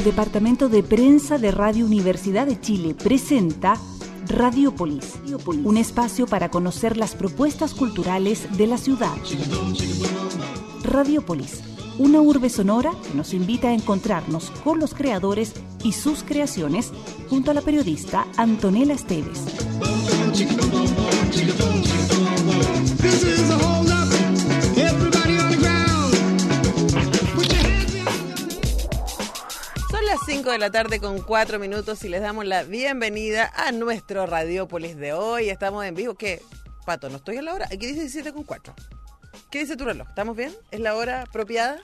El Departamento de Prensa de Radio Universidad de Chile presenta Radiopolis, un espacio para conocer las propuestas culturales de la ciudad. Radiopolis, una urbe sonora que nos invita a encontrarnos con los creadores y sus creaciones junto a la periodista Antonella Esteves. 5 de la tarde con 4 minutos y les damos la bienvenida a nuestro Radiópolis de hoy. Estamos en vivo. ¿Qué? Pato, ¿no estoy a la hora? Aquí dice 17 con 4. ¿Qué dice tu reloj? ¿Estamos bien? ¿Es la hora apropiada?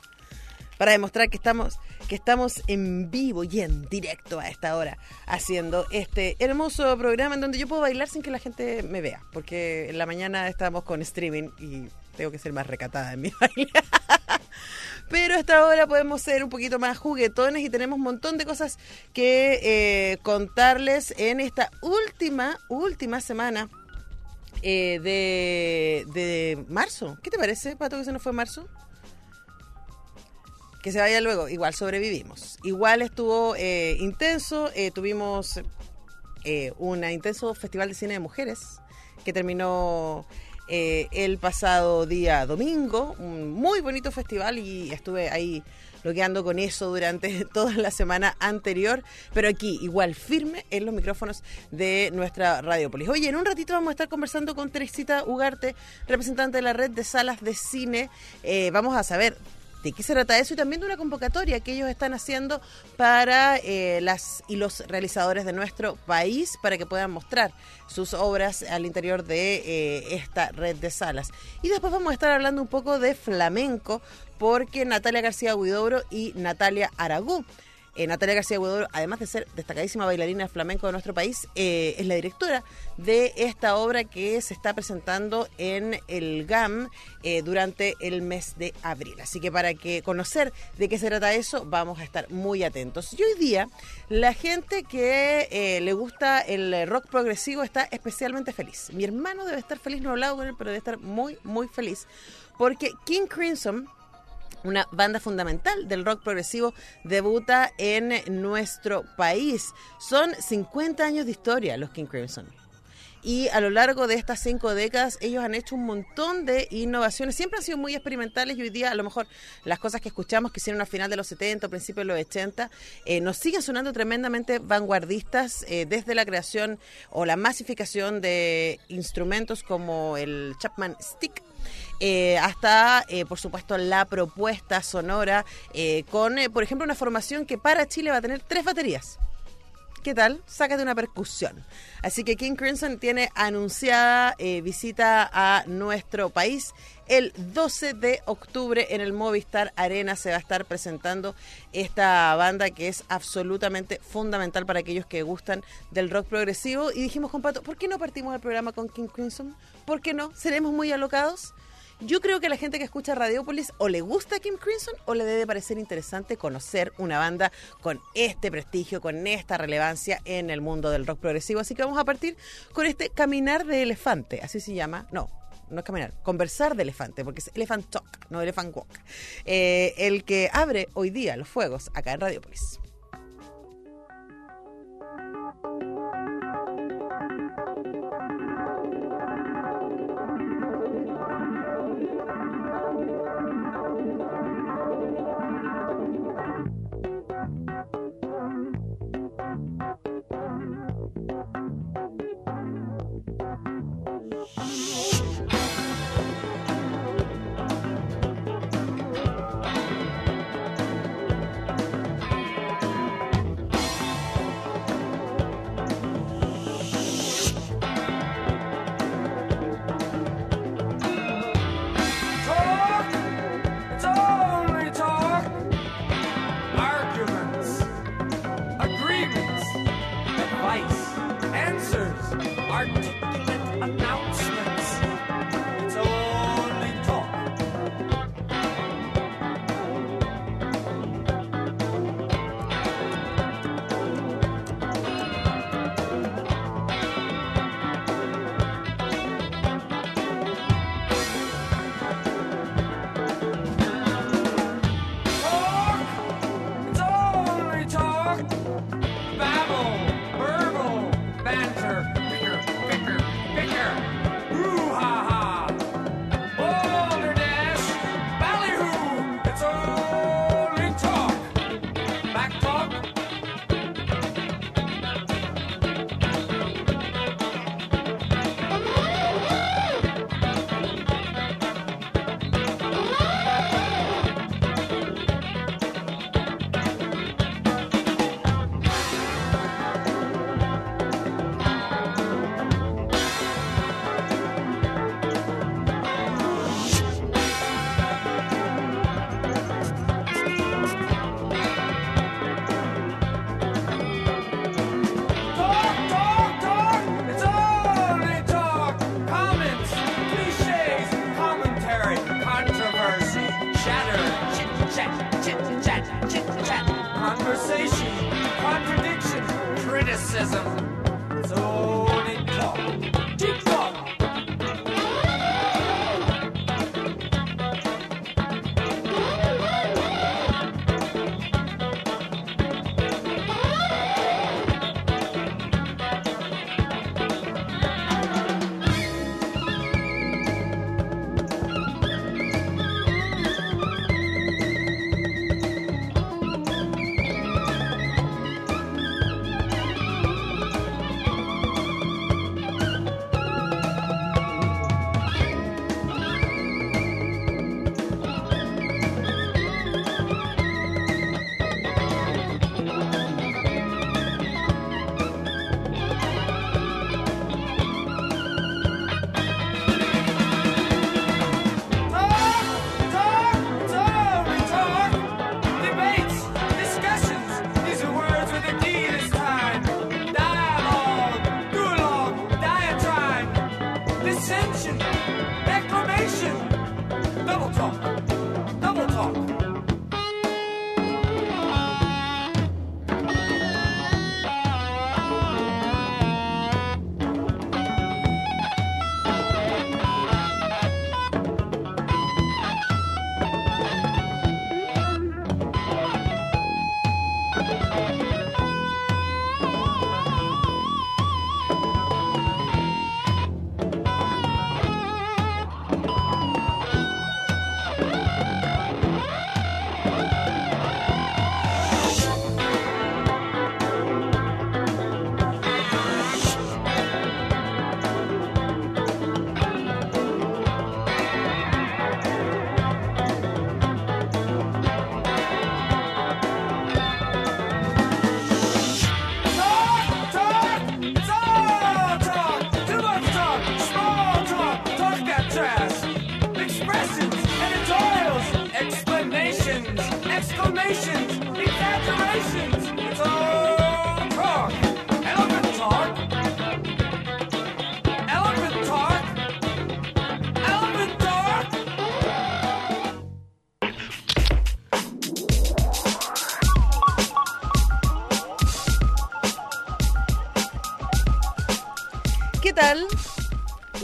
Para demostrar que estamos, que estamos en vivo y en directo a esta hora haciendo este hermoso programa en donde yo puedo bailar sin que la gente me vea. Porque en la mañana estamos con streaming y tengo que ser más recatada en mi baile. Pero hasta ahora podemos ser un poquito más juguetones y tenemos un montón de cosas que eh, contarles en esta última, última semana eh, de, de marzo. ¿Qué te parece, Pato, que se nos fue marzo? Que se vaya luego. Igual sobrevivimos. Igual estuvo eh, intenso. tuvimos eh, un intenso festival de cine de mujeres que terminó eh, el pasado día domingo. Un muy bonito festival y estuve ahí logueando con eso durante toda la semana anterior, pero aquí igual firme en los micrófonos de nuestra Radiopolis. Oye, en un ratito vamos a estar conversando con Teresita Ugarte, representante de la red de salas de cine. Eh, vamos a saber de qué se trata eso y también de una convocatoria que ellos están haciendo para eh, las y los realizadores de nuestro país para que puedan mostrar sus obras al interior de eh, esta red de salas. Y después vamos a estar hablando un poco de flamenco porque Natalia García Huidobro y Natalia Aragú eh, Natalia García Huidobro, además de ser destacadísima bailarina flamenco de nuestro país, eh, es la directora de esta obra que se está presentando en el GAM eh, durante el mes de abril. Así que para que conocer de qué se trata eso, vamos a estar muy atentos. Y hoy día, la gente que le gusta el rock progresivo está especialmente feliz. Mi hermano debe estar feliz, no he hablado con él, pero debe estar muy, muy feliz. Porque King Crimson una banda fundamental del rock progresivo, debuta en nuestro país. Son 50 años de historia los King Crimson. Y a lo largo de estas cinco décadas ellos han hecho un montón de innovaciones. Siempre han sido muy experimentales y hoy día a lo mejor las cosas que escuchamos que hicieron a final de los 70 o principios de los 80 eh, nos siguen sonando tremendamente vanguardistas eh, desde la creación o la masificación de instrumentos como el Chapman Stick eh, hasta, eh, por supuesto, la propuesta sonora eh, con, por ejemplo, una formación que para Chile va a tener tres baterías. ¿Qué tal? Sácate una percusión. Así que King Crimson tiene anunciada eh, visita a nuestro país. El 12 de octubre en el Movistar Arena se va a estar presentando esta banda que es absolutamente fundamental para aquellos que gustan del rock progresivo. Y dijimos con Pato, ¿por qué no partimos el programa con King Crimson? ¿Por qué no? ¿Seremos muy alocados? Yo creo que a la gente que escucha Radiopolis o le gusta Kim Crimson o le debe parecer interesante conocer una banda con este prestigio, con esta relevancia en el mundo del rock progresivo. Así que vamos a partir con este caminar de elefante, así se llama. No, no es caminar, conversar de elefante, porque es Elephant Talk, no Elephant Walk. Eh, el que abre hoy día los fuegos acá en Radiopolis.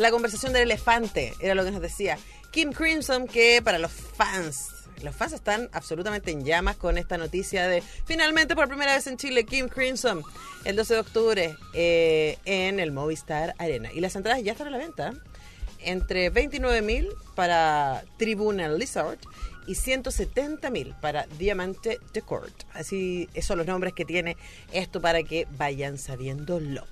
La conversación del elefante era lo que nos decía Kim Crimson, que para los fans, los fans están absolutamente en llamas con esta noticia de finalmente por primera vez en Chile Kim Crimson el 12 de octubre eh, en el Movistar Arena. Y las entradas ya están a la venta entre 29 mil para Tribunal Lizard y 170 mil para Diamante de Court. Así, esos son los nombres que tiene esto para que vayan sabiéndolo.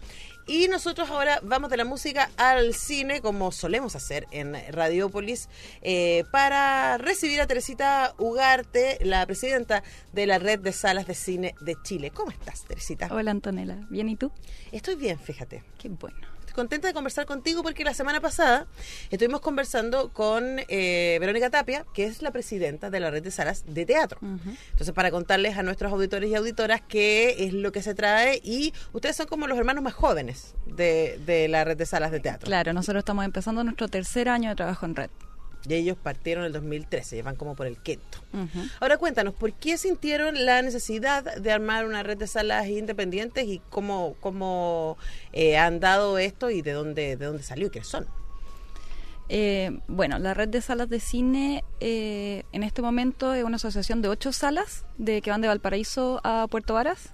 Y nosotros ahora vamos de la música al cine, como solemos hacer en Radiópolis, eh, para recibir a Teresita Ugarte, la presidenta de la Red de Salas de Cine de Chile. ¿Cómo estás, Teresita? Hola Antonella, ¿bien y tú? Estoy bien, fíjate. Qué bueno. Contenta de conversar contigo porque la semana pasada estuvimos conversando con eh, Verónica Tapia, que es la presidenta de la red de salas de teatro. Entonces, para contarles a nuestros auditores y auditoras qué es lo que se trae y ustedes son como los hermanos más jóvenes de, de la red de salas de teatro. Claro, nosotros estamos empezando nuestro tercer año de trabajo en red. Y ellos partieron en el 2013, llevan como por el quinto. Ahora cuéntanos, ¿por qué sintieron la necesidad de armar una red de salas independientes y cómo, cómo eh, han dado esto y de dónde, de dónde salió y quiénes son? Eh, bueno, la red de salas de cine eh, en este momento es una asociación de ocho salas de que van de Valparaíso a Puerto Varas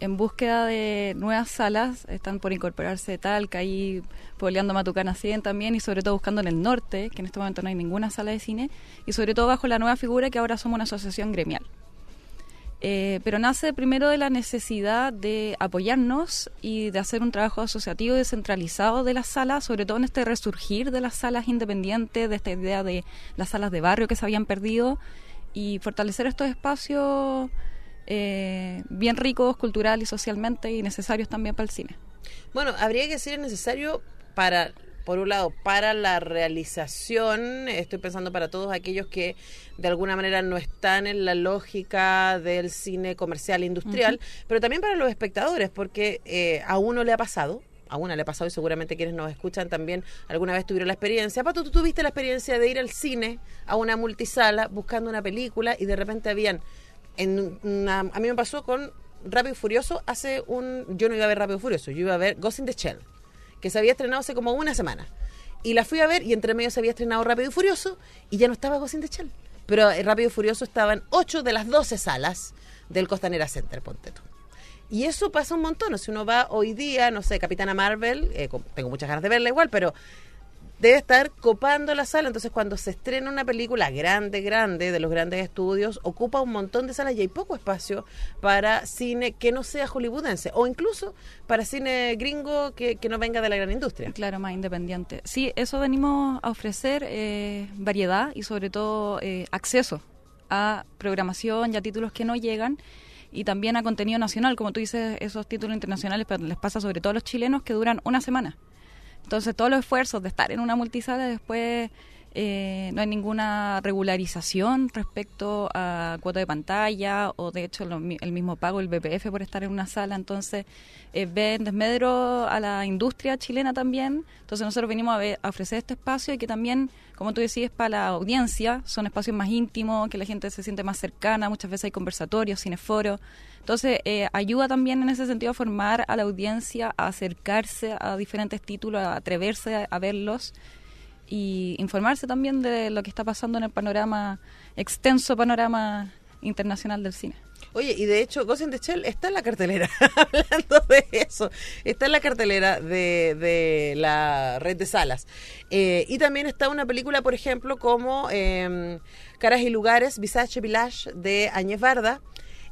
en búsqueda de nuevas salas. Están por incorporarse Talca ahí pobleando Matucana 100 también y sobre todo buscando en el norte, que en este momento no hay ninguna sala de cine, y sobre todo bajo la nueva figura que ahora somos una asociación gremial. Eh, pero nace primero de la necesidad de apoyarnos y de hacer un trabajo asociativo descentralizado de las salas, sobre todo en este resurgir de las salas independientes, de esta idea de las salas de barrio que se habían perdido y fortalecer estos espacios eh, bien ricos cultural y socialmente y necesarios también para el cine. Bueno, habría que ser necesario para, por un lado, para la realización, estoy pensando para todos aquellos que de alguna manera no están en la lógica del cine comercial e industrial, pero también para los espectadores, porque eh, a uno le ha pasado. A una le ha pasado y seguramente quienes nos escuchan también alguna vez tuvieron la experiencia. Pato, tú tuviste la experiencia de ir al cine, a una multisala, buscando una película y de repente habían, a mí me pasó con Rápido y Furioso hace un... Yo no iba a ver Rápido y Furioso, yo iba a ver Ghost in the Shell, que se había estrenado hace como una semana. Y la fui a ver y entre medio se había estrenado Rápido y Furioso y ya no estaba Ghost in the Shell. Pero eh, Rápido y Furioso estaban 8 de las 12 salas del Costanera Center, ponte. Y eso pasa un montón. Si uno va hoy día, no sé, Capitana Marvel, eh, tengo muchas ganas de verla igual, pero debe estar copando la sala. Entonces, cuando se estrena una película grande, grande, de los grandes estudios, ocupa un montón de salas y hay poco espacio para cine que no sea hollywoodense o incluso para cine gringo que, no venga de la gran industria. Claro, más independiente. Sí, eso venimos a ofrecer eh, variedad y sobre todo eh, acceso a programación y a títulos que no llegan y también a contenido nacional, como tú dices, esos títulos internacionales les pasa sobre todo a los chilenos que duran una semana. Entonces todos los esfuerzos de estar en una multisala después eh, no hay ninguna regularización respecto a cuota de pantalla o de hecho lo el mismo pago, el BPF por estar en una sala. Entonces eh, ve en desmedro a la industria chilena también. Entonces nosotros venimos a, ver- a ofrecer este espacio y que también, como tú decías, para la audiencia son espacios más íntimos, que la gente se siente más cercana, muchas veces hay conversatorios, cineforos. Entonces eh, ayuda también en ese sentido a formar a la audiencia, a acercarse a diferentes títulos, a atreverse a, verlos y informarse también de lo que está pasando en el panorama, extenso panorama internacional del cine. Oye, y de hecho, Ghost in the Shell está en la cartelera, hablando de eso, está en la cartelera de, de la red de salas. Eh, y también está una película, por ejemplo, como eh, Caras y Lugares, Visage Village, de Añez Barda.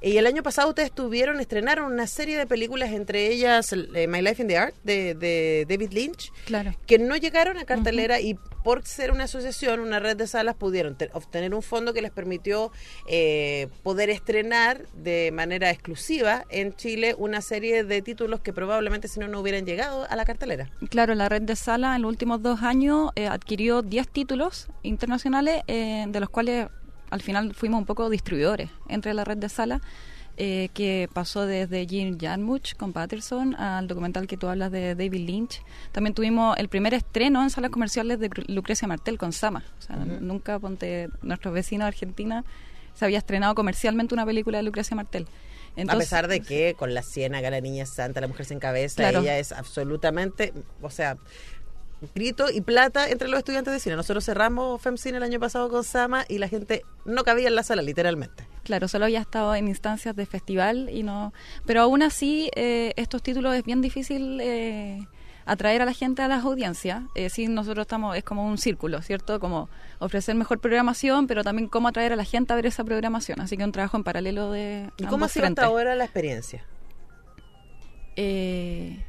Y el año pasado ustedes tuvieron, estrenaron una serie de películas, entre ellas eh, My Life in the Art, de, de David Lynch, Claro. que no llegaron a cartelera y por ser una asociación, una red de salas, pudieron te- obtener un fondo que les permitió eh, poder estrenar de manera exclusiva en Chile una serie de títulos que probablemente si no, no hubieran llegado a la cartelera. Claro, la red de sala en los últimos dos años eh, adquirió 10 títulos internacionales, eh, de los cuales al final fuimos un poco distribuidores entre la red de sala, eh, que pasó desde Jim Jarmusch con Patterson al documental que tú hablas de David Lynch. También tuvimos el primer estreno en salas comerciales de Lucrecia Martel con Sama. O sea, nunca, ponte, nuestros vecinos de Argentina se había estrenado comercialmente una película de Lucrecia Martel. a pesar de que con la ciénaga, la niña santa, la mujer sin cabeza, Claro. ella es absolutamente, o sea, grito y plata entre los estudiantes de cine. Nosotros cerramos FEMCINE el año pasado con Sama y la gente no cabía en la sala, literalmente. Claro, solo había estado en instancias de festival y no. Pero aún así, eh, estos títulos es bien difícil eh, atraer a la gente a las audiencias. Eh, sí, nosotros estamos, es como un círculo, ¿cierto? Como ofrecer mejor programación, pero también cómo atraer a la gente a ver esa programación. Así que un trabajo en paralelo de. ¿Y cómo ha ambos sido hasta ahora la experiencia? Eh,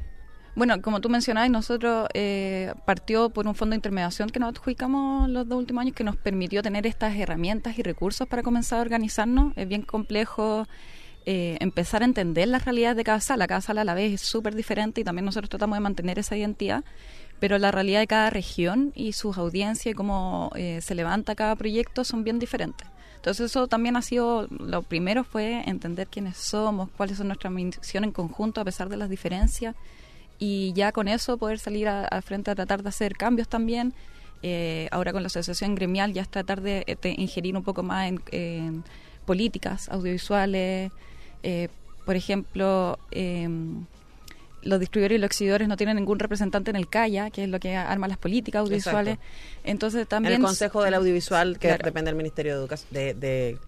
bueno, como tú mencionabas, nosotros eh, partió por un fondo de intermediación que nos adjudicamos los dos últimos años que nos permitió tener estas herramientas y recursos para comenzar a organizarnos. Es bien complejo eh, empezar a entender las realidades de cada sala. Cada sala a la vez es súper diferente y también nosotros tratamos de mantener esa identidad. Pero la realidad de cada región y sus audiencias y cómo eh, se levanta cada proyecto son bien diferentes. Entonces eso también ha sido, lo primero fue entender quiénes somos, cuáles son nuestras misiones en conjunto a pesar de las diferencias y ya con eso poder salir al frente a tratar de hacer cambios también. Eh, ahora con la asociación gremial ya es tratar de, eh, de ingerir un poco más en, en políticas audiovisuales. Eh, por ejemplo, em, los distribuidores y los exhibidores no tienen ningún representante en el CAIA, que es lo que arma las políticas audiovisuales. Entonces también... en el Consejo del Audiovisual, que Claro. depende del Ministerio de Educación, de, de,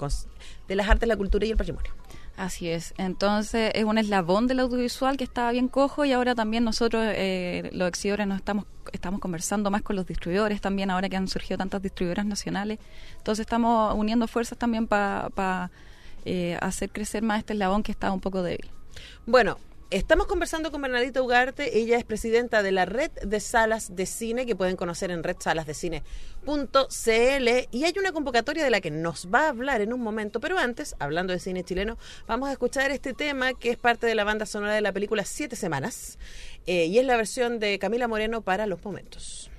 de las Artes, la Cultura y el Patrimonio. Así es. Entonces es un eslabón del audiovisual que estaba bien cojo y ahora también nosotros, eh, los exhibidores, nos estamos, estamos conversando más con los distribuidores también, ahora que han surgido tantas distribuidoras nacionales. Entonces estamos uniendo fuerzas también para hacer crecer más este eslabón que estaba un poco débil. Bueno, estamos conversando con Bernadita Ugarte. Ella es presidenta de la red de salas de cine que pueden conocer en redsalasdecine.cl y hay una convocatoria de la que nos va a hablar en un momento. Pero antes, hablando de cine chileno, vamos a escuchar este tema que es parte de la banda sonora de la película Siete Semanas eh, y es la versión de Camila Moreno para los momentos.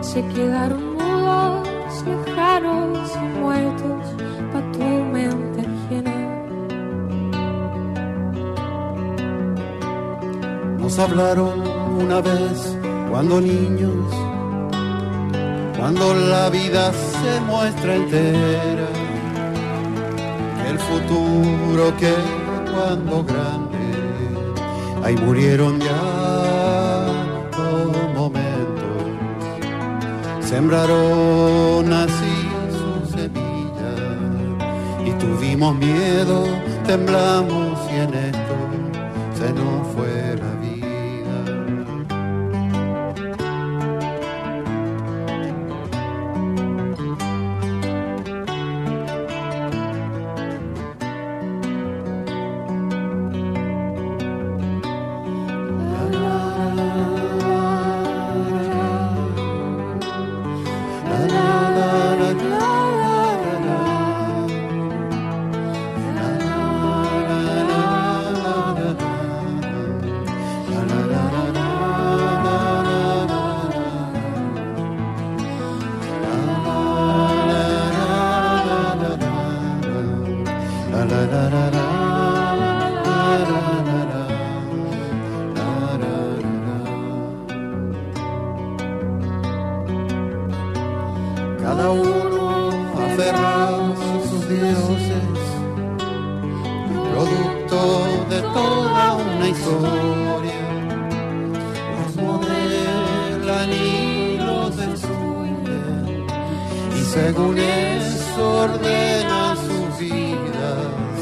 Se quedaron mudos, lejanos y muertos para tu mente ajena. Nos hablaron una vez cuando niños, cuando la vida se muestra entera, el futuro que cuando grande, ahí murieron ya sembraron así su semilla y tuvimos miedo, temblamos y en esto se nos producto de toda una historia. Los modelan y los destruyen, y según eso ordenan sus vidas.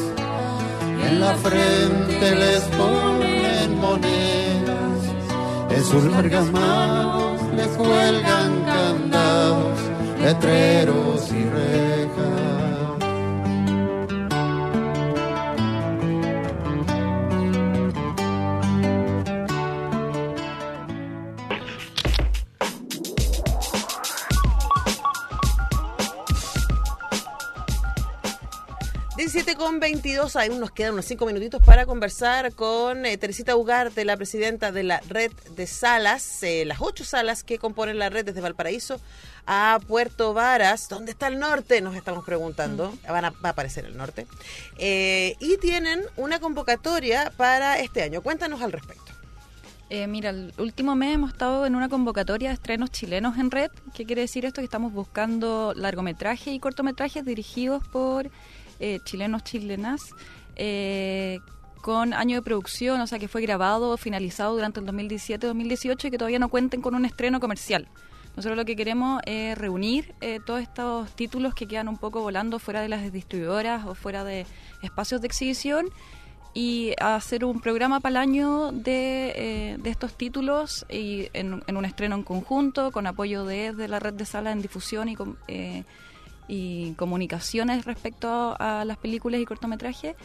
En la frente les ponen monedas, en sus largas manos les cuelgan candados, letreros y rejas. Con 22, aún nos quedan unos 5 minutitos para conversar con eh, Teresita Ugarte, la presidenta de la red de salas, eh, las ocho salas que componen la red desde Valparaíso a Puerto Varas. ¿Dónde está el norte? Nos estamos preguntando. Van a, va a aparecer el norte. Eh, y tienen una convocatoria para este año. Cuéntanos al respecto. Eh, mira, el último mes hemos estado en una convocatoria de estrenos chilenos en red. ¿Qué quiere decir esto? Que estamos buscando largometrajes y cortometrajes dirigidos por eh, chilenos chilenas eh, con año de producción, o sea que fue grabado finalizado durante el 2017-2018 y que todavía no cuenten con un estreno comercial. Nosotros lo que queremos es reunir eh, todos estos títulos que quedan un poco volando fuera de las distribuidoras o fuera de espacios de exhibición y hacer un programa para el año de, estos títulos y en, un estreno en conjunto con apoyo de, la red de salas en difusión y, eh, y comunicaciones respecto a, las películas y cortometrajes.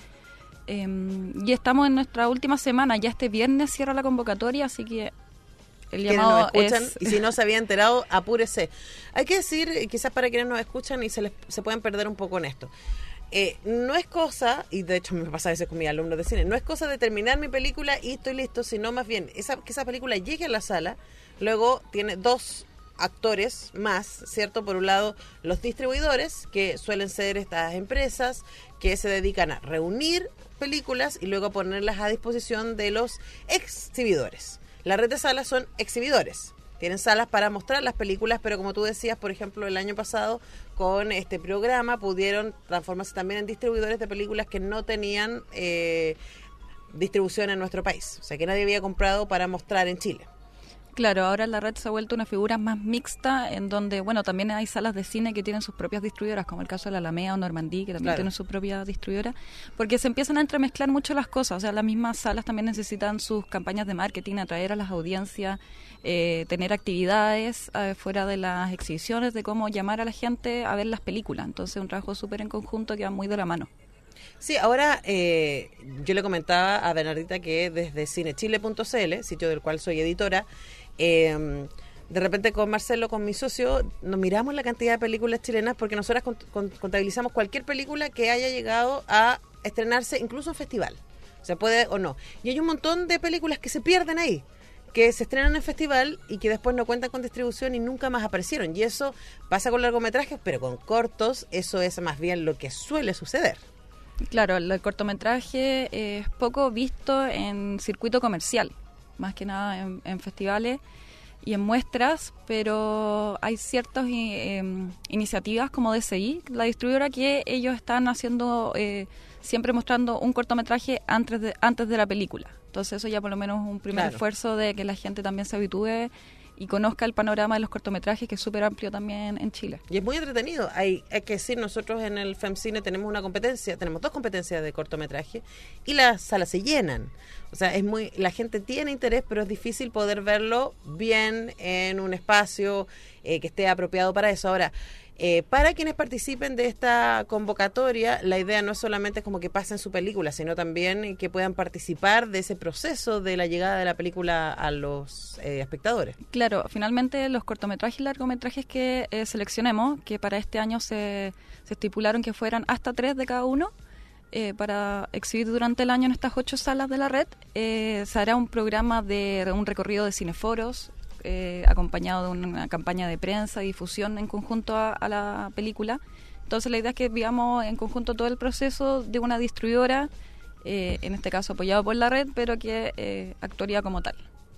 Eh, y estamos en nuestra última semana, ya este viernes cierra la convocatoria, así que el llamado nos escuchan es... y si no se había enterado, apúrese. Hay que decir, eh, quizás para quienes nos escuchan y se, les, se pueden perder un poco en esto. Eh, no es cosa, y de hecho me pasa a veces con mis alumnos de cine, no es cosa de terminar mi película y estoy listo, sino más bien esa, que esa película llegue a la sala, luego tiene dos actores más, ¿cierto? Por un lado, los distribuidores, que suelen ser estas empresas que se dedican a reunir películas y luego ponerlas a disposición de los exhibidores. La red de salas son exhibidores. Tienen salas para mostrar las películas, pero como tú decías, por ejemplo, el año pasado con este programa pudieron transformarse también en distribuidores de películas que no tenían eh, distribución en nuestro país. O sea, que nadie había comprado para mostrar en Chile. Claro, ahora la red se ha vuelto una figura más mixta, en donde, bueno, también hay salas de cine que tienen sus propias distribuidoras, como el caso de la Alameda o Normandí, que también Claro. tienen su propia distribuidora, porque se empiezan a entremezclar mucho las cosas. O sea, las mismas salas también necesitan sus campañas de marketing, atraer a las audiencias, eh, tener actividades eh, fuera de las exhibiciones, de cómo llamar a la gente a ver las películas. Entonces, un trabajo súper en conjunto que va muy de la mano. Sí, ahora eh, yo le comentaba a Bernardita que desde cinechile.cl, sitio del cual soy editora, eh, de repente con Marcelo, con mi socio, nos miramos la cantidad de películas chilenas porque nosotras cont- cont- contabilizamos cualquier película que haya llegado a estrenarse incluso en festival. O sea, puede o no. Y hay un montón de películas que se pierden ahí, que se estrenan en festival y que después no cuentan con distribución y nunca más aparecieron. Y eso pasa con largometrajes, pero con cortos eso es más bien lo que suele suceder. Claro, el cortometraje es poco visto en circuito comercial, más que nada en, en festivales y en muestras, pero hay ciertas i- em, iniciativas como DCI, la distribuidora, que ellos están haciendo, eh, siempre mostrando un cortometraje antes de, antes de la película. Entonces eso ya por lo menos es un primer Claro. esfuerzo de que la gente también se habitúe y conozca el panorama de los cortometrajes, que es súper amplio también en Chile. Y es muy entretenido. Hay, hay que decir, nosotros en el FEMCINE tenemos una competencia, tenemos dos competencias de cortometraje y las salas se llenan. O sea, es muy, la gente tiene interés, pero es difícil poder verlo bien en un espacio eh, que esté apropiado para eso. Ahora, eh, para quienes participen de esta convocatoria, la idea no es solamente como que pasen su película, sino también que puedan participar de ese proceso de la llegada de la película a los eh, espectadores. Claro, finalmente los cortometrajes y largometrajes que eh, seleccionemos, que para este año se, se estipularon que fueran hasta tres de cada uno, eh, para exhibir durante el año en estas ocho salas de la red, eh, se hará un programa de un recorrido de cineforos, eh, acompañado de una campaña de prensa difusión en conjunto a, la película. Entonces la idea es que vivamos en conjunto todo el proceso de una distribuidora, eh, en este caso apoyado por la red, pero que eh, actuaría como tal.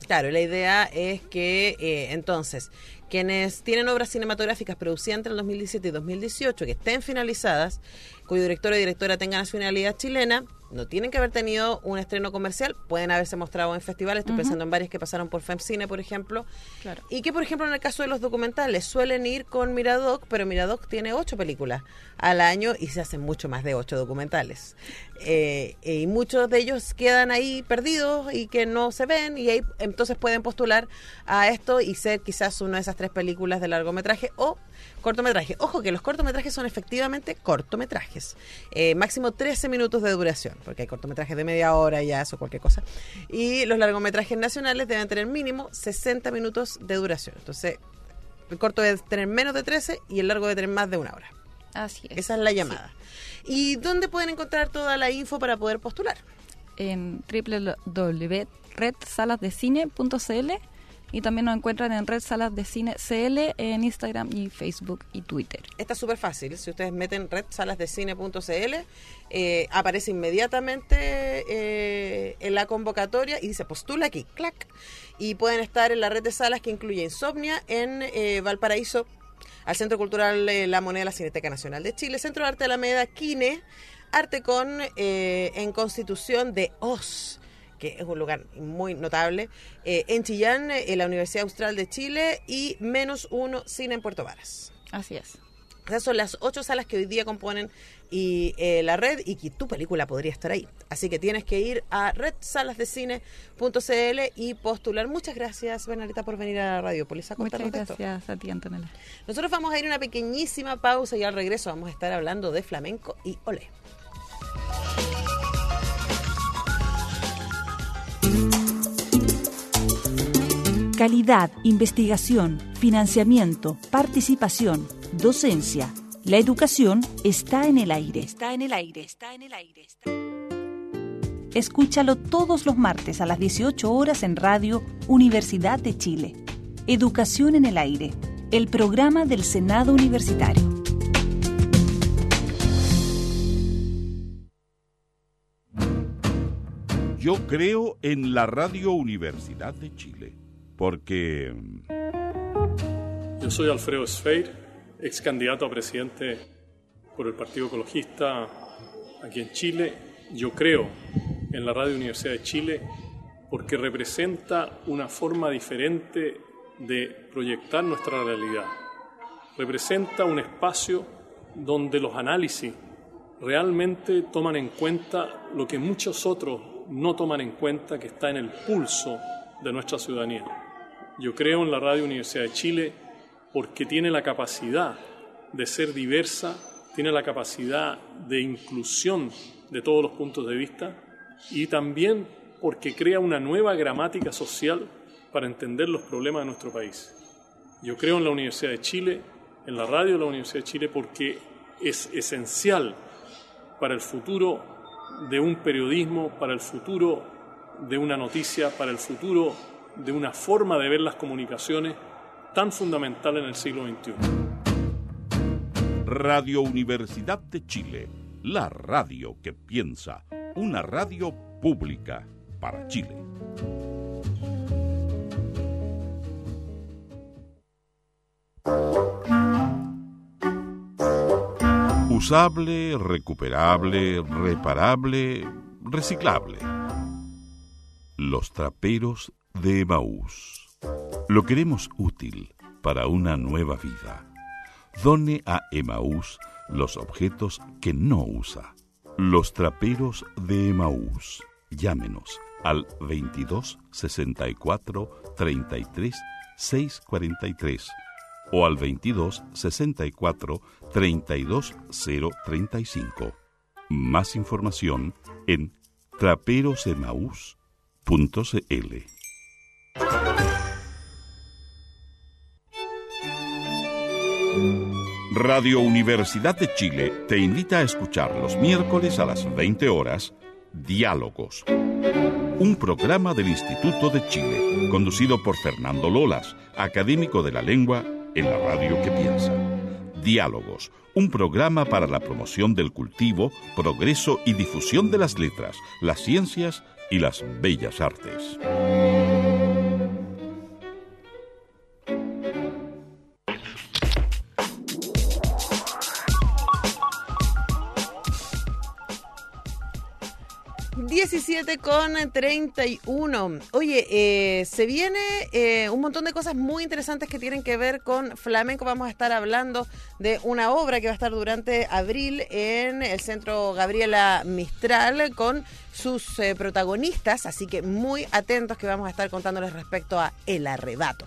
Claro, la idea es que entonces quienes tienen obras cinematográficas producidas entre el 2017 y 2018 que estén finalizadas, cuyo director o directora tenga nacionalidad chilena, no tienen que haber tenido un estreno comercial, pueden haberse mostrado en festivales, estoy pensando en varias que pasaron por FEMCINE, por ejemplo, Claro. y que, por ejemplo, en el caso de los documentales, suelen ir con Miradoc, pero Miradoc tiene ocho películas al año y se hacen mucho más de ocho documentales. Eh, y muchos de ellos quedan ahí perdidos y que no se ven, y ahí entonces pueden postular a esto y ser quizás una de esas tres películas de largometraje o cortometraje. Ojo que los cortometrajes son efectivamente cortometrajes, eh, máximo 13 minutos de duración, porque hay cortometrajes de media hora y ya eso, cualquier cosa. Y los largometrajes nacionales deben tener mínimo 60 minutos de duración. Entonces, el corto debe tener menos de 13 y el largo debe tener más de una hora. Así es. Esa es la llamada. ¿Y dónde pueden encontrar toda la info para poder postular? en www.redsalasdecine.cl y también nos encuentran en Red Salas de Cine CL en Instagram y Facebook y Twitter. Está es súper fácil. Si ustedes meten redsalasdecine.cl, eh, aparece inmediatamente eh, en la convocatoria y dice postula aquí, clac. Y pueden estar en la red de salas que incluye Insomnia en eh, Valparaíso, al Centro Cultural eh, La Moneda, la Cineteca Nacional de Chile, Centro de Arte Alameda, Quine, Artecon eh, en Constitución de Oz que es un lugar muy notable, eh, en Chillán, eh, en la Universidad Austral de Chile y menos uno cine en Puerto Varas. Así es. Esas son las ocho salas que hoy día componen y eh, la red y que tu película podría estar ahí. Así que tienes que ir a redsalasdecine.cl y postular. Muchas gracias, Bernadita, por venir a Radiopolis a Muchas contarnos esto. gracias a ti, Antonella. Nosotros vamos a ir a una pequeñísima pausa y al regreso vamos a estar hablando de flamenco y olé. Calidad, investigación, financiamiento, participación, docencia. La educación está en el aire. Está en el aire. Está en el aire. Escúchalo todos los martes a las 18 horas en Radio Universidad de Chile. Educación en el aire. El programa del Senado Universitario. Yo creo en la Radio Universidad de Chile, porque Yo soy Alfredo Sfeir, ex candidato a presidente por el Partido Ecologista aquí en Chile. Yo creo en la Radio Universidad de Chile porque representa una forma diferente de proyectar nuestra realidad. Representa un espacio donde los análisis realmente toman en cuenta lo que muchos otros no toman en cuenta, que está en el pulso de nuestra ciudadanía. Yo creo en la Radio Universidad de Chile porque tiene la capacidad de ser diversa, tiene la capacidad de inclusión de todos los puntos de vista y también porque crea una nueva gramática social para entender los problemas de nuestro país. Yo creo en la Universidad de Chile, en la radio de la Universidad de Chile, porque es esencial para el futuro de un periodismo, para el futuro de una noticia, para el futuro de una forma de ver las comunicaciones tan fundamental en el siglo XXI. Radio Universidad de Chile, la radio que piensa, una radio pública para Chile. Usable, recuperable, reparable, reciclable. Los traperos de Emaús. Lo queremos útil para una nueva vida. Done a Emaús los objetos que no usa. Los traperos de Emaús. Llámenos al 22 64 33 643 o al 22 64 32 035. Más información en traperosemaús.cl. Radio Universidad de Chile te invita a escuchar los miércoles a las 20 horas Diálogos, un programa del Instituto de Chile, conducido por Fernando Lolas, académico de la lengua en la radio que piensa. Diálogos, un programa para la promoción del cultivo, progreso y difusión de las letras, las ciencias y las bellas artes. 17 con 31. Oye, eh, se viene eh, un montón de cosas muy interesantes que tienen que ver con flamenco. Vamos a estar hablando de una obra que va a estar durante abril en el Centro Gabriela Mistral con sus eh, protagonistas, así que muy atentos que vamos a estar contándoles respecto a El Arrebato.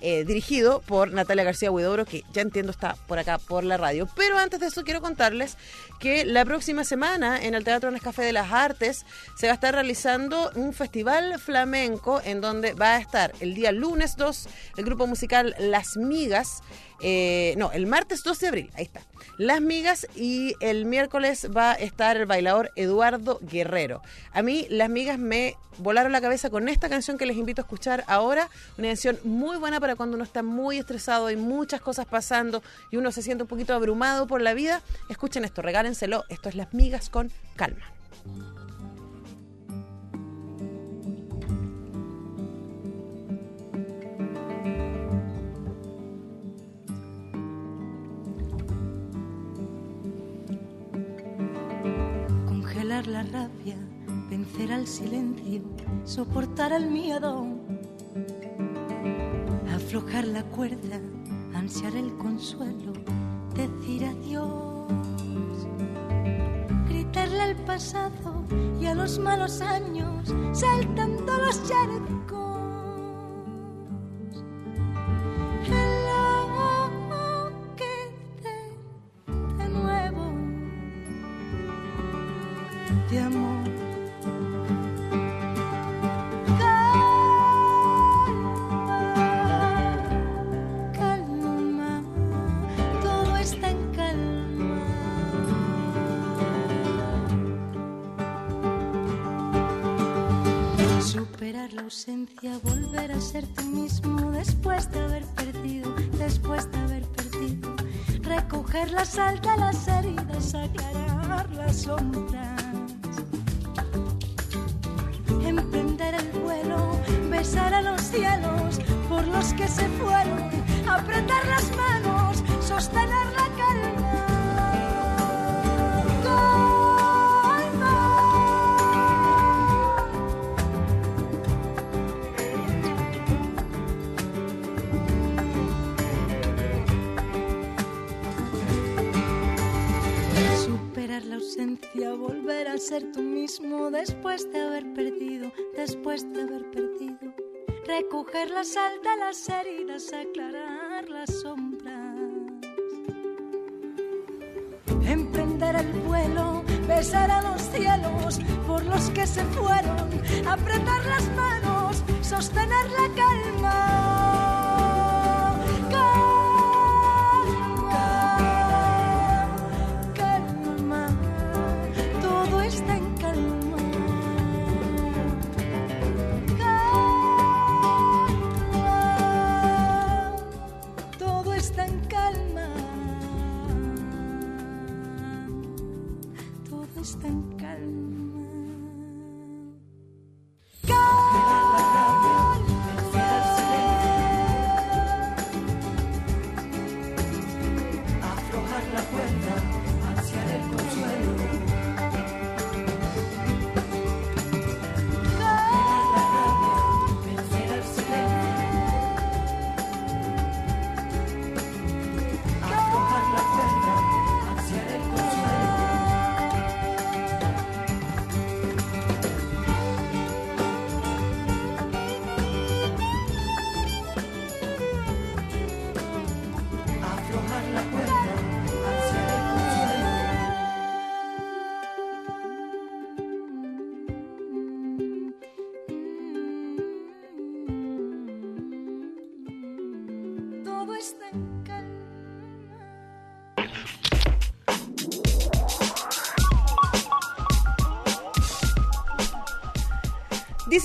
Eh, dirigido por Natalia García Huidobro, que ya entiendo está por acá por la radio. Pero antes de eso quiero contarles que la próxima semana en el Teatro Nescafé de las Artes se va a estar realizando un festival flamenco en donde va a estar el día lunes 2 el grupo musical Las Migas, eh, no, el martes 12 de abril, ahí está. Las Migas y el miércoles va a estar el bailador Eduardo Guerrero. A mí las migas me volaron la cabeza con esta canción que les invito a escuchar ahora, una canción muy buena para cuando uno está muy estresado, hay muchas cosas pasando y uno se siente un poquito abrumado por la vida. Escuchen esto, regálenselo, esto es Las Migas con calma. Congelar la rabia, vencer al silencio, soportar el miedo, aflojar la cuerda, ansiar el consuelo, decir adiós, gritarle al pasado y a los malos años, saltando los charcos. Recoger Recoger la sal de las heridas, aclarar las sombras. Emprender el vuelo, besar a los cielos por los que se fueron, apretar las manos, sostener la calma.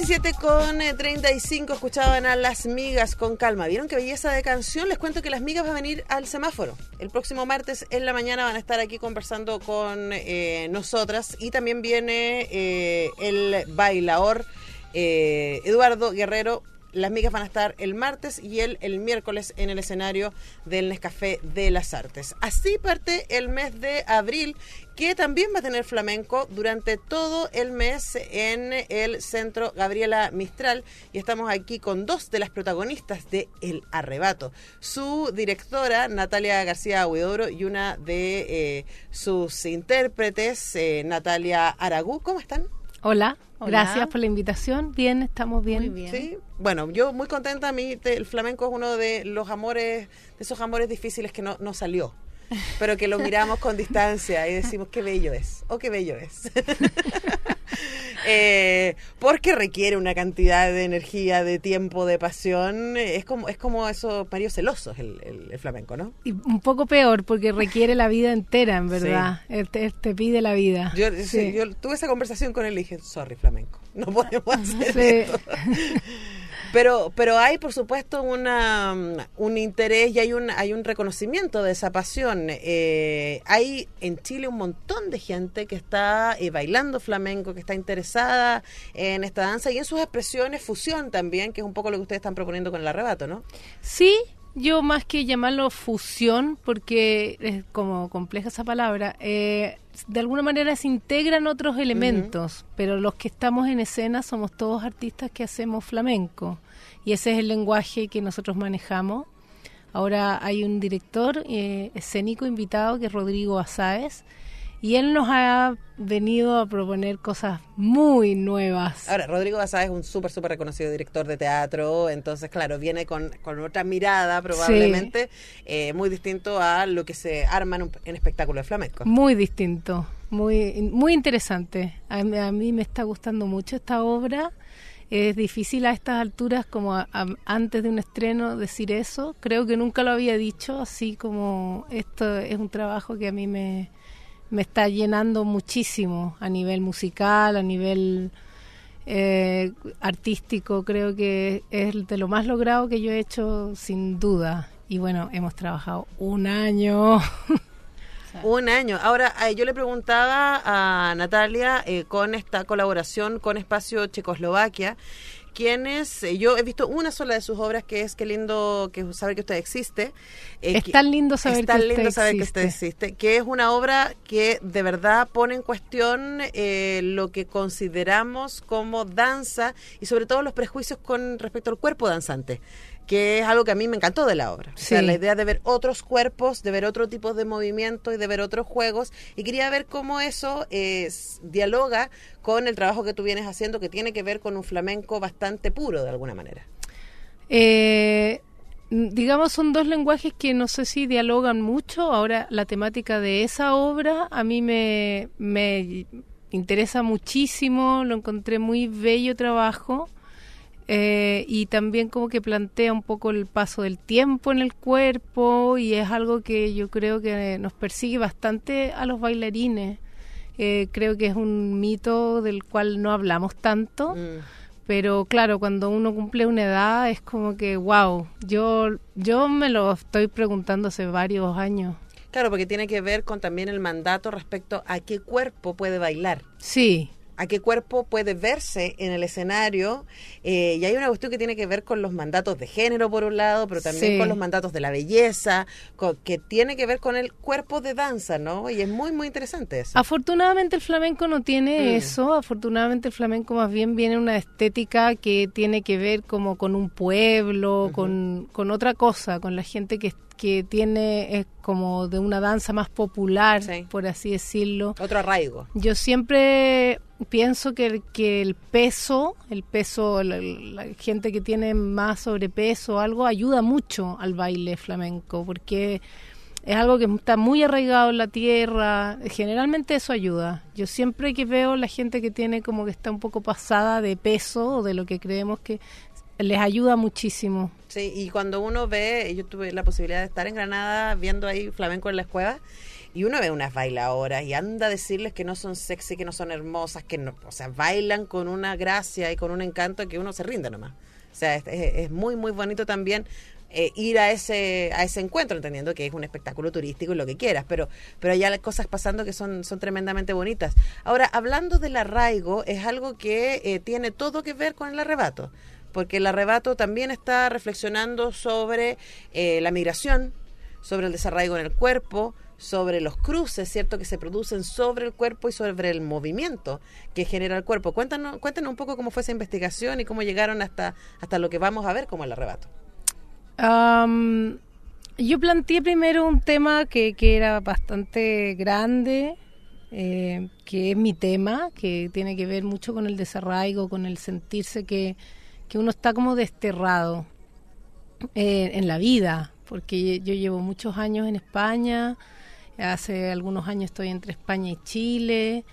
17 con eh, 35 escuchaban a Las Migas con calma. ¿Vieron qué belleza de canción? Les cuento que Las Migas va a venir al semáforo. El próximo martes en la mañana van a estar aquí conversando con eh, nosotras. Y también viene eh, el bailador eh, Eduardo Guerrero. Las migas van a estar el martes y él el miércoles en el escenario del Nescafé de las Artes. Así parte el mes de abril, que también va a tener flamenco durante todo el mes en el Centro Gabriela Mistral. Y estamos aquí con dos de las protagonistas de El Arrebato. Su directora, Natalia García Huidobro, y una de eh, sus intérpretes, eh, Natalia Aragú. ¿Cómo están? Hola, Hola. gracias por la invitación. Bien, estamos bien. Muy bien. Sí, bueno, yo muy contenta. A mí te- el flamenco es uno de los amores, de esos amores difíciles que no, no salió, pero que lo miramos con distancia y decimos qué bello es, o qué bello es. Eh, porque requiere una cantidad de energía, de tiempo, de pasión. Es como, es como esos maridos celosos el, el- el flamenco, ¿no? Y un poco peor porque requiere la vida entera, en verdad. Él te, él te pide la vida. Yo, Sí. sí, yo tuve esa conversación con él y dije, sorry, flamenco, no podemos hacer Sí. esto. Pero, pero hay, por supuesto, una, un interés y hay un, hay un reconocimiento de esa pasión. Eh, hay en Chile un montón de gente que está eh, bailando flamenco, que está interesada en esta danza y en sus expresiones fusión también, que es un poco lo que ustedes están proponiendo con el arrebato, ¿no? Sí, yo más que llamarlo fusión, porque es como compleja esa palabra, eh, de alguna manera se integran otros elementos, pero los que estamos en escena somos todos artistas que hacemos flamenco y ese es el lenguaje que nosotros manejamos. Ahora hay un director eh, escénico invitado que es Rodrigo Azáez y él nos ha venido a proponer cosas muy nuevas. Ahora, Rodrigo Basá es un súper, súper reconocido director de teatro, entonces, claro, viene con, con otra mirada probablemente, eh, muy distinto a lo que se arma en, un, en espectáculo de flamenco. Muy distinto, muy, muy interesante. A, mí- a mí me está gustando mucho esta obra. Es difícil a estas alturas, como a- a- antes de un estreno, decir eso. Creo que nunca lo había dicho, así como esto es un trabajo que a mí me, me está llenando muchísimo a nivel musical, a nivel eh, artístico. Creo que es de lo más logrado que yo he hecho, sin duda. Y bueno, hemos trabajado un año. Un año. Ahora, eh, yo le preguntaba a Natalia eh, con esta colaboración con Espacio Checoslovaquia, quienes, eh, yo he visto una sola de sus obras que es Qué lindo que saber que usted existe. Eh, Es que- tan lindo saber es tan que usted lindo saber que usted existe, que es una obra que de verdad pone en cuestión eh, lo que consideramos como danza y sobre todo los prejuicios con respecto al cuerpo danzante que es algo que a mí me encantó de la obra. O sea, Sí. la idea de ver otros cuerpos, de ver otro tipo de movimiento y de ver otros juegos. Y quería ver cómo eso es, dialoga con el trabajo que tú vienes haciendo, que tiene que ver con un flamenco bastante puro, de alguna manera. Eh, digamos, son dos lenguajes que no sé si dialogan mucho. Ahora, la temática de esa obra a mí me, me interesa muchísimo, lo encontré muy bello trabajo. Eh, y también como que plantea un poco el paso del tiempo en el cuerpo y es algo que yo creo que nos persigue bastante a los bailarines. Eh, creo que es un mito del cual no hablamos tanto. Mm. Pero claro, cuando uno cumple una edad es como que, wow, yo, yo me lo estoy preguntando hace varios años. Claro, porque tiene que ver con también el mandato respecto a qué cuerpo puede bailar. Sí, a qué cuerpo puede verse en el escenario. eh, y hay una cuestión que tiene que ver con los mandatos de género, por un lado, pero también Sí. con los mandatos de la belleza, con- que tiene que ver con el cuerpo de danza, ¿no? Y es muy, muy interesante eso. Afortunadamente el flamenco no tiene Mm. eso, afortunadamente el flamenco más bien viene una estética que tiene que ver como con un pueblo, con, con otra cosa, con la gente que, que tiene es como de una danza más popular, Sí. por así decirlo. Otro arraigo. Yo siempre pienso que, el- que el peso, el peso, la, la gente que tiene más sobrepeso o algo, ayuda mucho al baile flamenco, porque es algo que está muy arraigado en la tierra, generalmente eso ayuda. Yo siempre que veo la gente que tiene como que está un poco pasada de peso o de lo que creemos que les ayuda muchísimo. Sí, y cuando uno ve, yo tuve la posibilidad de estar en Granada viendo ahí flamenco en las cuevas, y uno ve unas bailadoras y anda a decirles que no son sexy, que no son hermosas, que no, o sea, bailan con una gracia y con un encanto que uno se rinde nomás. O sea, es, muy, muy bonito también eh, ir a ese a ese encuentro, entendiendo que es un espectáculo turístico y lo que quieras, pero pero hay cosas pasando que son, son tremendamente bonitas. Ahora, hablando del arraigo, es algo que eh, tiene todo que ver con el arrebato porque el arrebato también está reflexionando sobre eh, la migración, sobre el desarraigo en el cuerpo, sobre los cruces, ¿cierto?, que se producen sobre el cuerpo y sobre el movimiento que genera el cuerpo. Cuéntanos, cuéntanos un poco cómo fue esa investigación y cómo llegaron hasta, hasta lo que vamos a ver como el arrebato. Am, yo planteé primero un tema que, que era bastante grande, eh, que es mi tema, que tiene que ver mucho con el desarraigo, con el sentirse que, que uno está como desterrado eh, en la vida, porque yo llevo muchos años en España, hace algunos años estoy entre España y Chile,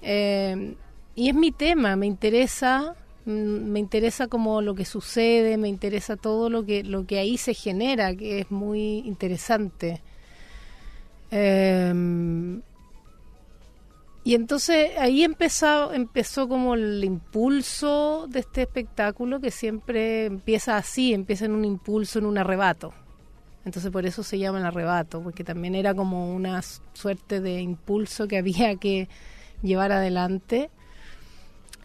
eh, y es mi tema, me interesa, mm, me interesa como lo que sucede, me interesa todo lo que lo que ahí se genera, que es muy interesante. Eh, y entonces ahí empezó, empezó como el impulso de este espectáculo que siempre empieza así, empieza en un impulso, en un arrebato. Entonces por eso se llama el arrebato, porque también era como una suerte de impulso que había que llevar adelante.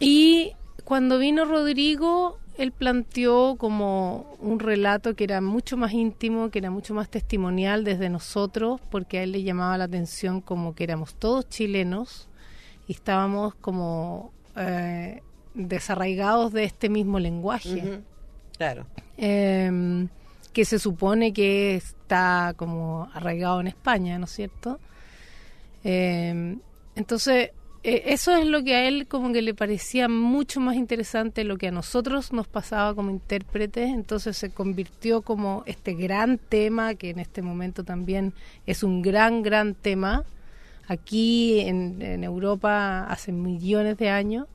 Y cuando vino Rodrigo, él planteó como un relato que era mucho más íntimo, que era mucho más testimonial desde nosotros, porque a él le llamaba la atención como que éramos todos chilenos y estábamos como eh, desarraigados de este mismo lenguaje. Claro. Eh, que se supone que está como arraigado en España, ¿no es cierto? Eh, entonces, eh, eso es lo que a él como que le parecía mucho más interesante lo que a nosotros nos pasaba como intérpretes, entonces se convirtió como este gran tema, que en este momento también es un gran, gran tema, aquí en, Europa hace millones de años.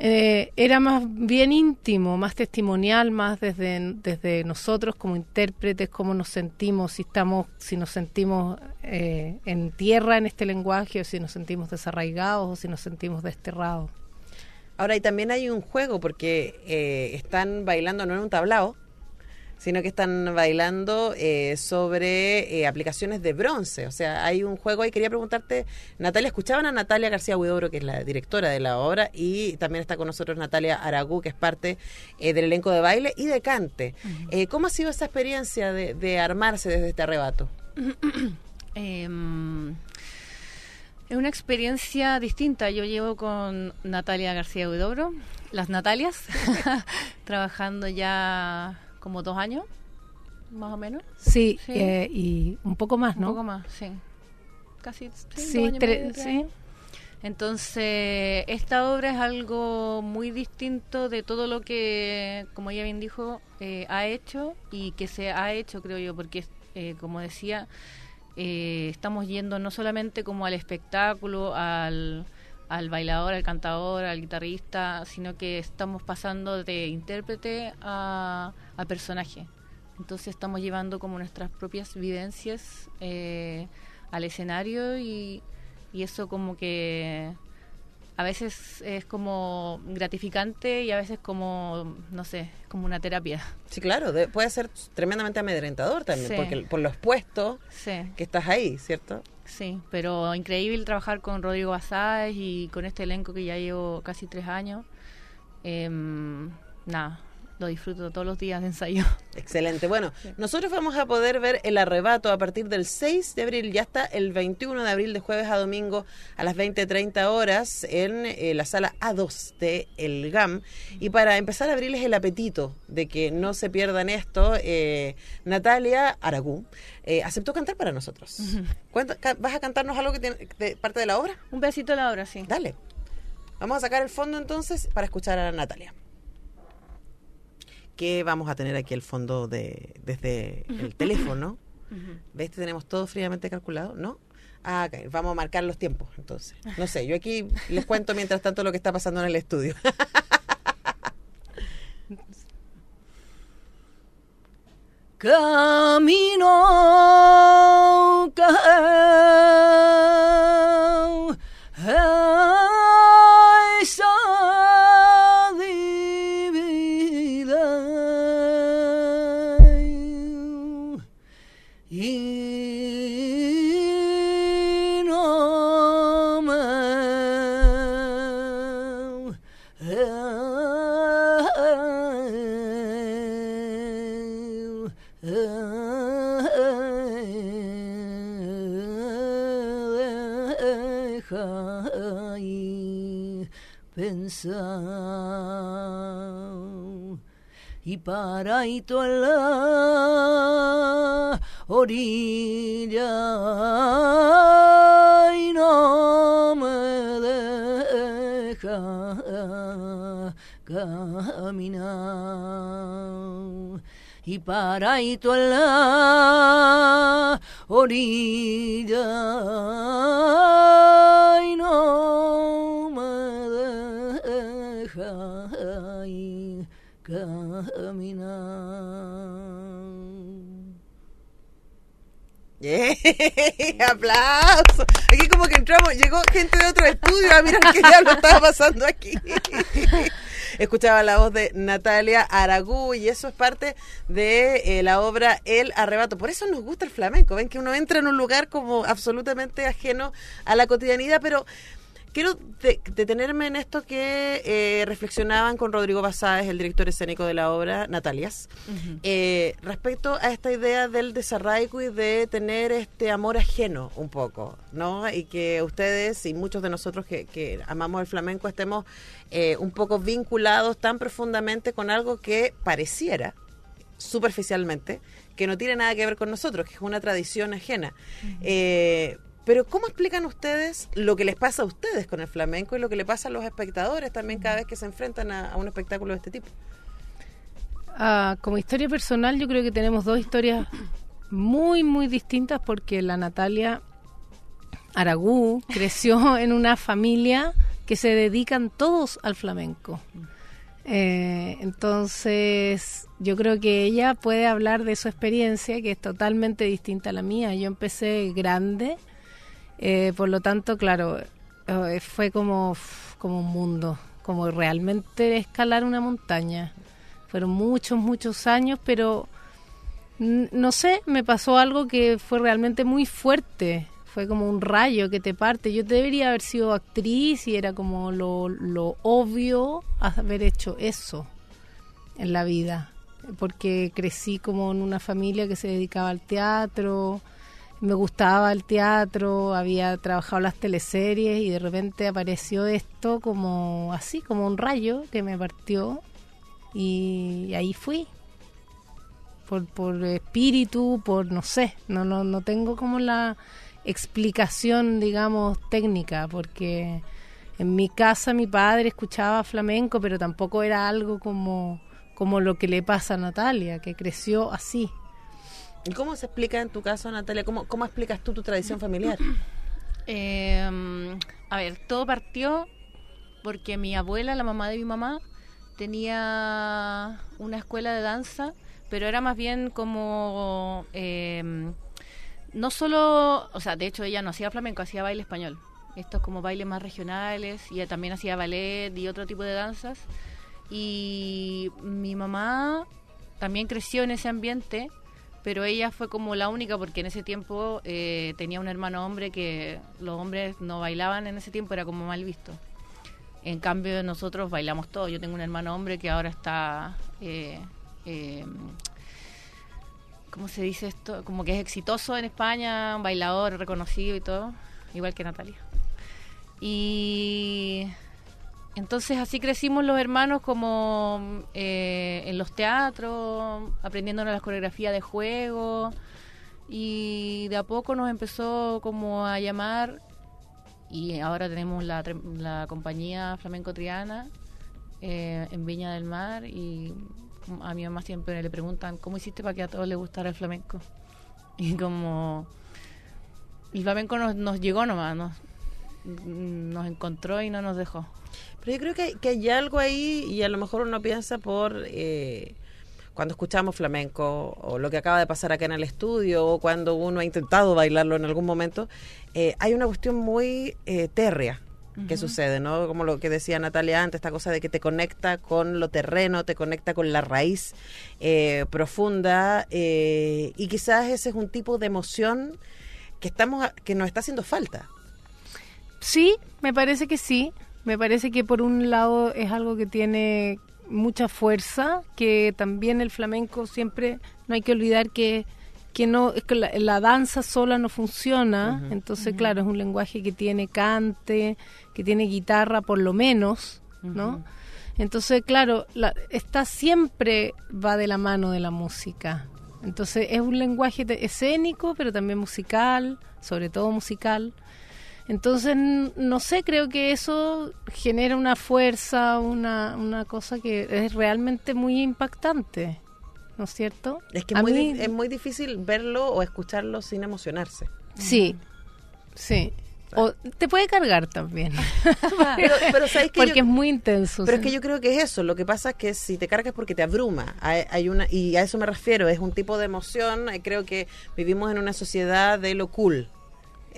Eh, era más bien íntimo, más testimonial, más desde, desde nosotros como intérpretes, cómo nos sentimos, si estamos, si nos sentimos eh, en tierra en este lenguaje, o si nos sentimos desarraigados, o si nos sentimos desterrados. Ahora, y también hay un juego, porque eh, están bailando no en un tablao, sino que están bailando eh, sobre eh, aplicaciones de bronce. O sea, hay un juego ahí. Quería preguntarte, Natalia, ¿escuchaban a Natalia García Huidobro, que es la directora de la obra? Y también está con nosotros Natalia Aragú, que es parte eh, del elenco de baile y de cante. Eh, ¿Cómo ha sido esa experiencia de, de armarse desde este arrebato? Em, es una experiencia distinta. Yo llevo con Natalia García Huidobro, las Natalias, trabajando ya como dos años, más o menos. Sí, Sí. eh, y un poco más, ¿no? Un poco más, sí. Casi sí, años medio, tres sí. Entonces, esta obra es algo muy distinto de todo lo que, como ella bien dijo, eh, ha hecho y que se ha hecho, creo yo, porque, eh, como decía, eh, estamos yendo no solamente como al espectáculo, al, al bailador, al cantador, al guitarrista, sino que estamos pasando de intérprete a, a personaje. Entonces estamos llevando como nuestras propias vivencias eh, al escenario y, y eso como que a veces es como gratificante y a veces como, no sé, como una terapia. Sí, claro, de- puede ser tremendamente amedrentador también, Sí. porque por lo expuesto Sí. que estás ahí, ¿cierto? Sí, pero increíble trabajar con Rodrigo Basáez y con este elenco que ya llevo casi tres años. Em, nada, lo disfruto todos los días de ensayo. Excelente. Bueno, nosotros vamos a poder ver el arrebato a partir del 6 de abril, ya está el 21 de abril, de jueves a domingo a las 20.30 horas en eh, la sala A2 de El GAM. Y para empezar a abrirles el apetito de que no se pierdan esto, eh, Natalia Aragú eh, aceptó cantar para nosotros. Cuenta- ¿Vas a cantarnos algo que tiene de parte de la obra? Un pedacito de la obra, sí. Dale. Vamos a sacar el fondo entonces para escuchar a Natalia. Que vamos a tener aquí el fondo de, desde el teléfono. ¿Ves? Tenemos todo fríamente calculado, ¿no? Ah. Vamos a marcar los tiempos, entonces. No sé, yo aquí les cuento mientras tanto lo que está pasando en el estudio. Camino que y paraito en la orilla. Y no me deja caminar. Y paraito en la orilla ¡Aplausos! Aquí como que entramos, llegó gente de otro estudio a mirar qué diablo estaba pasando aquí. Escuchaba la voz de Natalia Aragú y eso es parte de eh, la obra El Arrebato. Por eso nos gusta el flamenco. Ven que uno entra en un lugar como absolutamente ajeno a la cotidianidad, pero quiero de- detenerme en esto que eh, reflexionaban con Rodrigo Basáez, el director escénico de la obra, Natalias, eh, respecto a esta idea del desarraigo y de tener este amor ajeno un poco, ¿no? Y que ustedes y muchos de nosotros que, que amamos el flamenco estemos eh, un poco vinculados tan profundamente con algo que pareciera, superficialmente, que no tiene nada que ver con nosotros, que es una tradición ajena. Eh, pero ¿cómo explican ustedes lo que les pasa a ustedes con el flamenco y lo que le pasa a los espectadores también cada vez que se enfrentan a, un espectáculo de este tipo? Ah, como historia personal, yo creo que tenemos dos historias muy, muy distintas porque la Natalia Aragú creció en una familia que se dedican todos al flamenco. Eh, entonces, yo creo que ella puede hablar de su experiencia, que es totalmente distinta a la mía. Yo empecé grande, eh, por lo tanto, claro, eh, fue como, como un mundo, como realmente escalar una montaña. Fueron muchos, muchos años, pero no sé, me pasó algo que fue realmente muy fuerte. Fue como un rayo que te parte. Yo debería haber sido actriz y era como lo, lo obvio haber hecho eso en la vida. Porque crecí como en una familia que se dedicaba al teatro, me gustaba el teatro, había trabajado las teleseries y de repente apareció esto como así, como un rayo que me partió y ahí fui. Por, por espíritu, por no sé, no, no, no tengo como la explicación, digamos, técnica, porque en mi casa mi padre escuchaba flamenco, pero tampoco era algo como, como lo que le pasa a Natalia, que creció así. ¿Y cómo se explica en tu caso, Natalia? ¿Cómo, cómo explicas tú tu tradición familiar? Eh, a ver, todo partió porque mi abuela, la mamá de mi mamá, tenía una escuela de danza, pero era más bien como... eh, no solo, o sea, de hecho ella no hacía flamenco, hacía baile español. estos como bailes más regionales y también hacía ballet y otro tipo de danzas. Y mi mamá también creció en ese ambiente, pero ella fue como la única porque en ese tiempo eh, tenía un hermano hombre que los hombres no bailaban en ese tiempo, era como mal visto. En cambio nosotros bailamos todo. Yo tengo un hermano hombre que ahora está... Eh, eh, ¿Cómo se dice esto? Como que es exitoso en España, un bailador reconocido y todo, igual que Natalia. Y entonces así crecimos los hermanos como eh, en los teatros, aprendiéndonos las coreografías de juego y de a poco nos empezó como a llamar y ahora tenemos la, la compañía Flamenco Triana eh, en Viña del Mar y a mi mamá siempre le preguntan ¿cómo hiciste para que a todos les gustara el flamenco? Y como el flamenco nos, nos llegó nomás, nos, nos encontró y no nos dejó. Pero yo creo que, que hay algo ahí y a lo mejor uno piensa por eh, cuando escuchamos flamenco o lo que acaba de pasar acá en el estudio o cuando uno ha intentado bailarlo en algún momento, eh, hay una cuestión muy eh, térrea que sucede, ¿no? Como lo que decía Natalia antes, esta cosa de que te conecta con lo terreno, te conecta con la raíz eh, profunda eh, y quizás ese es un tipo de emoción que estamos a- que nos está haciendo falta. Sí, me parece que sí. Me parece que por un lado es algo que tiene mucha fuerza, que también el flamenco siempre, no hay que olvidar que, que no, es que la, la danza sola no funciona, entonces claro, es un lenguaje que tiene cante, que tiene guitarra por lo menos, ¿no? Entonces, claro, la, está siempre va de la mano de la música. Entonces es un lenguaje escénico, pero también musical, sobre todo musical. Entonces, n- no sé, creo que eso genera una fuerza, una, una cosa que es realmente muy impactante, ¿no es cierto? Es que muy, mí- es muy difícil verlo o escucharlo sin emocionarse. Sí, sí. O te puede cargar también. pero, pero ¿sabes qué? Porque Yo- es muy intenso. Pero sí. es que yo creo que es eso. Lo que pasa es que si te cargas porque te abruma. Hay, hay una y a eso me refiero. Es un tipo de emoción. Creo que vivimos en una sociedad de lo cool.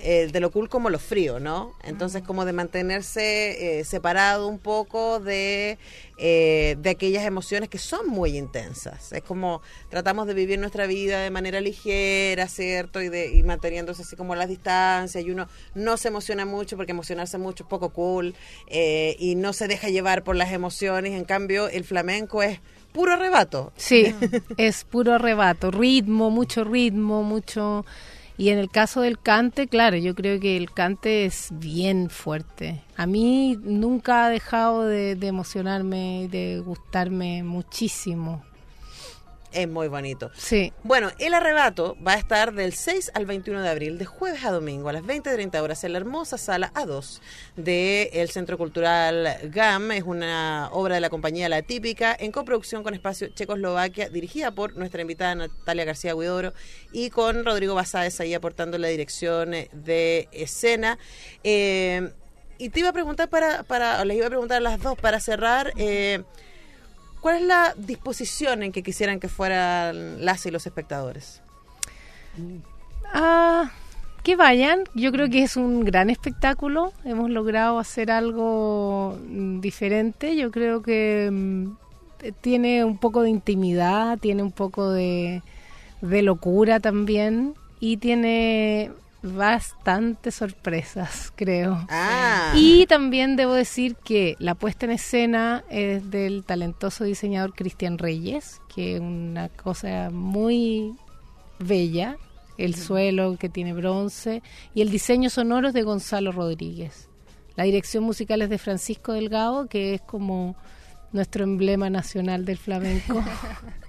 Eh, de lo cool como lo frío, ¿no? Entonces, como de mantenerse eh, separado un poco de, eh, de aquellas emociones que son muy intensas. Es como tratamos de vivir nuestra vida de manera ligera, ¿cierto? Y, de, y manteniéndose así como a las distancias. Y uno no se emociona mucho porque emocionarse mucho es poco cool. eh, y no se deja llevar por las emociones. En cambio, el flamenco es puro arrebato. Sí, es puro arrebato, ritmo, mucho ritmo, mucho... Y en el caso del cante, claro, yo creo que el cante es bien fuerte. A mí nunca ha dejado de, de emocionarme de gustarme muchísimo. Es muy bonito. Sí. Bueno, el arrebato va a estar del 6 al 21 de abril, de jueves a domingo, a las 20.30 horas, en la hermosa sala A2 del Centro Cultural GAM. Es una obra de la compañía La Típica, en coproducción con Espacio Checoslovaquia, dirigida por nuestra invitada Natalia García Huidobro y con Rodrigo Basáez ahí aportando la dirección de escena. Eh, y te iba a preguntar para, para, o les iba a preguntar a las dos para cerrar. eh, ¿Cuál es la disposición en que quisieran que fueran las y los espectadores? Ah, que vayan, yo creo que es un gran espectáculo, hemos logrado hacer algo mm, diferente, yo creo que mm, eh, tiene un poco de intimidad, tiene un poco de, de locura también. Y tiene bastantes sorpresas, creo. Ah. Y también debo decir que la puesta en escena es del talentoso diseñador Cristian Reyes, que es una cosa muy bella, el suelo que tiene bronce, y el diseño sonoro es de Gonzalo Rodríguez. La dirección musical es de Francisco Delgado, que es como nuestro emblema nacional del flamenco.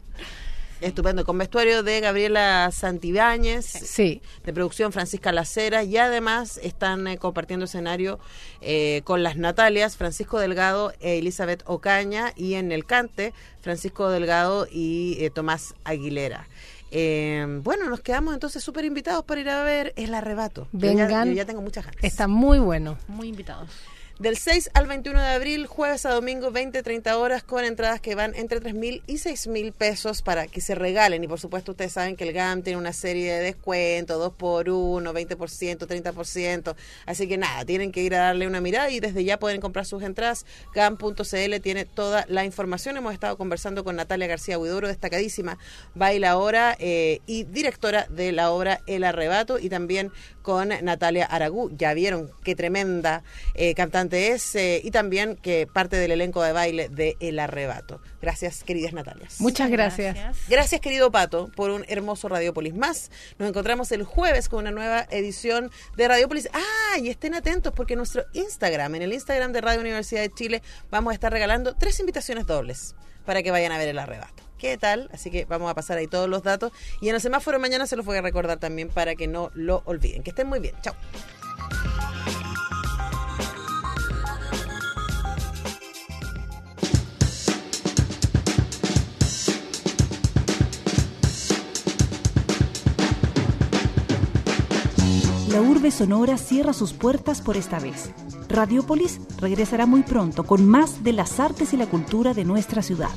Estupendo, con vestuario de Gabriela Santibáñez, sí. de producción Francisca Lacera, y además están eh, compartiendo escenario eh, con las Natalias, Francisco Delgado e Elizabeth Ocaña, y en el cante, Francisco Delgado y eh, Tomás Aguilera. Eh, bueno, nos quedamos entonces súper invitados para ir a ver El Arrebato. Yo ya- Vengan. yo ya tengo muchas ganas. Está muy bueno. Muy invitados. Del 6 al 21 de abril, jueves a domingo, 20-30 horas, con entradas que van entre 3 mil y 6 mil pesos para que se regalen. Y por supuesto, ustedes saben que el GAM tiene una serie de descuentos, 2 por 1 20%, 30%. Así que nada, tienen que ir a darle una mirada y desde ya pueden comprar sus entradas. GAM.cl tiene toda la información. Hemos estado conversando con Natalia García Huidoro, destacadísima bailaora eh, y directora de la obra El Arrebato, y también con Natalia Aragú. Ya vieron qué tremenda eh, cantante es eh, y también que parte del elenco de baile de El Arrebato. Gracias, queridas Natalias. Muchas gracias. Gracias, querido Pato, por un hermoso Radiopolis más. Nos encontramos el jueves con una nueva edición de Radiopolis. Ah, y estén atentos porque en nuestro Instagram, en el Instagram de Radio Universidad de Chile, vamos a estar regalando tres invitaciones dobles para que vayan a ver el arrebato. ¿Qué tal? Así que vamos a pasar ahí todos los datos. Y en el semáforo mañana se los voy a recordar también para que no lo olviden. Que estén muy bien. Chao. La urbe sonora cierra sus puertas por esta vez. Radiópolis regresará muy pronto con más de las artes y la cultura de nuestra ciudad.